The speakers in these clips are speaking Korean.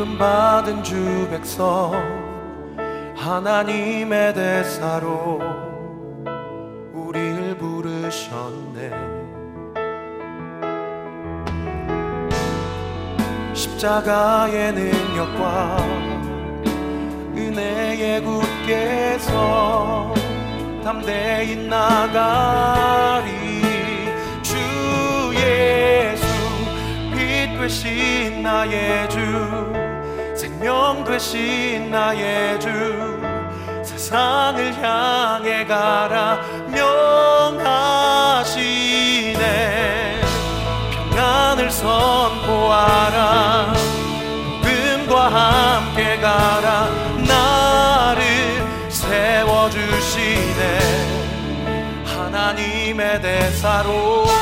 부름 받은 주 백성 하나님의 대사로 우리를 부르셨네. 십자가의 능력과 은혜의 굳게서 담대히 나가리 주의 되신 나의 주 생명 되신 나의 주 세상을 향해 가라 명하시네. 평안을 선포하라. 복음과 함께 가라. 나를 세워주시네. 하나님의 대사로.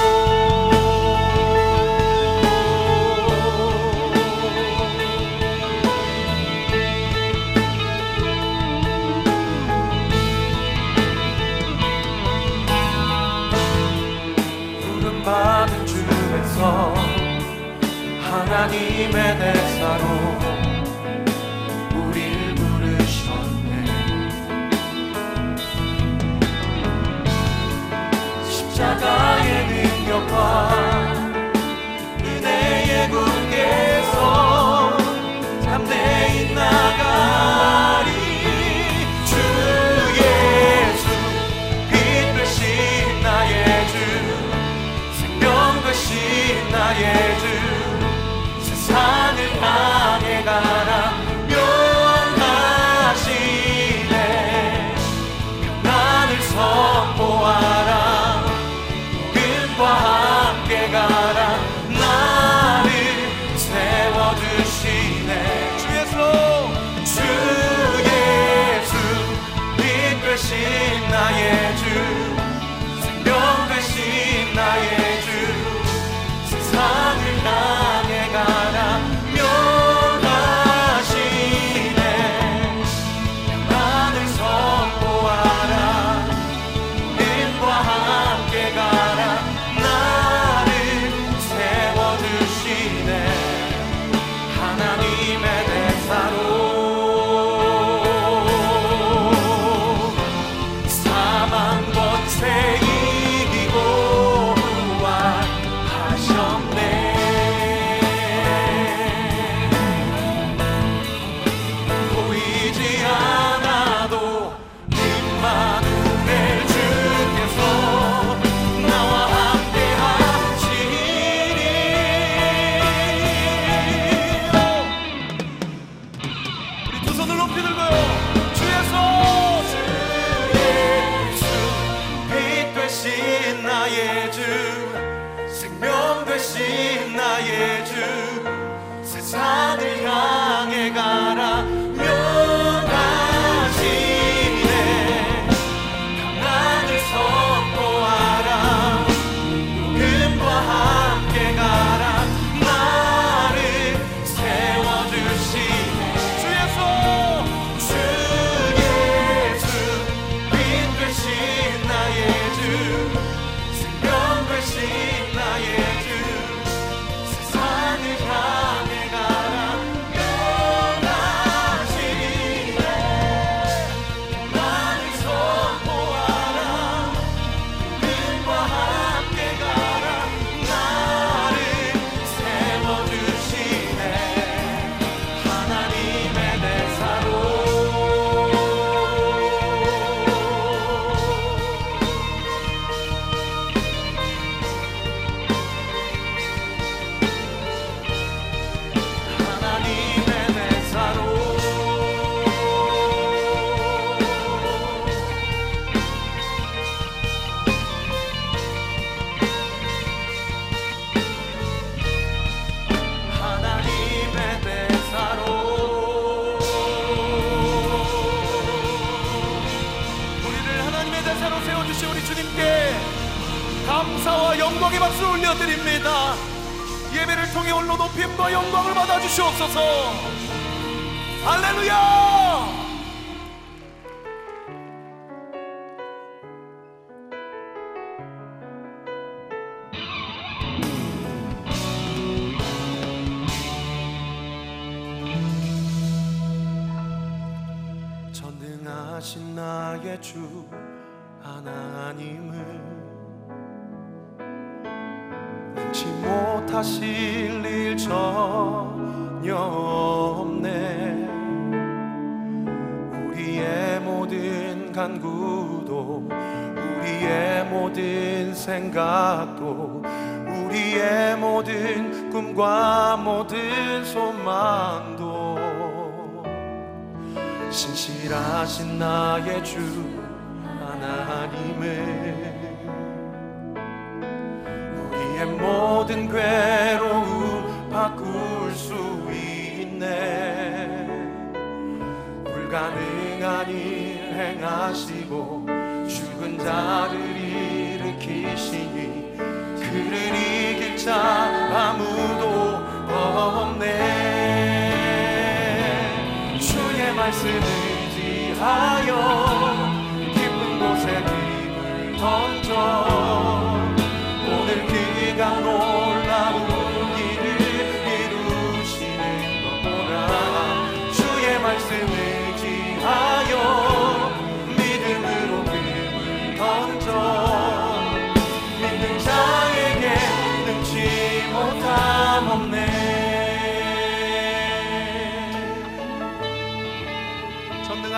감사와 영광의 박수 올려드립니다. 예배를 통해 올로 높임과 영광을 받아주시옵소서. 할렐루야! 전능하신 나의 주 하나님을 능치 못하실 일 전혀 없네. 우리의 모든 간구도 우리의 모든 생각도 우리의 모든 꿈과 모든 소망도 신실하신 나의 주 하나님을 우리의 모든 괴로움 바꿀 수 있네. 불가능한 일 행하시고 죽은 자를 일으키시니 그를 이길 자 아무도 없네. 주의 말씀을 지하여 깊은 곳에 힘을 던져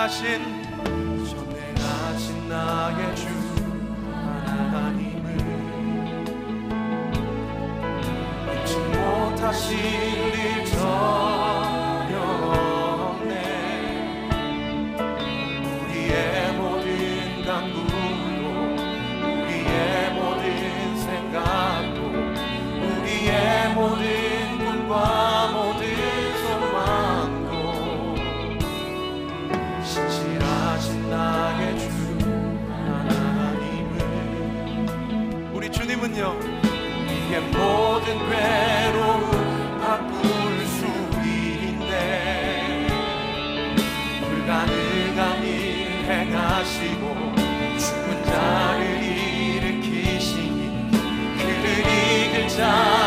전능하신 전능하신 나의 주 하나님을 잊지 못하실 주님은요 우리의 모든 괴로움 바꿀 수 있네 불가능한 일 행하시고 죽은 자를 일으키시니 그를 이길 자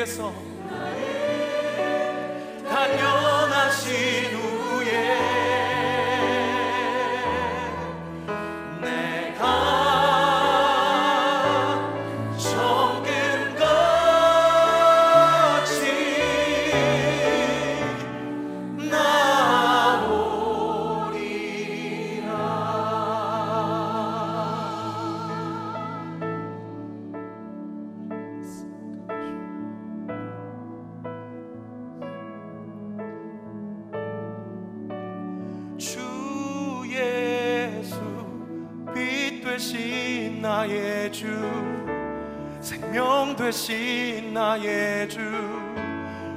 주님께서 나의 주 생명 되신 나의 주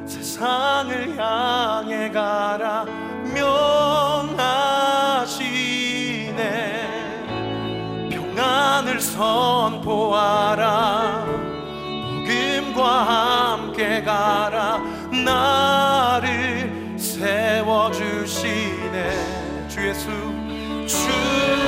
세상을 향해 가라 명하시네. 평안을 선포하라. 복음과 함께 가라. 나를 세워주시네. 주 예수 주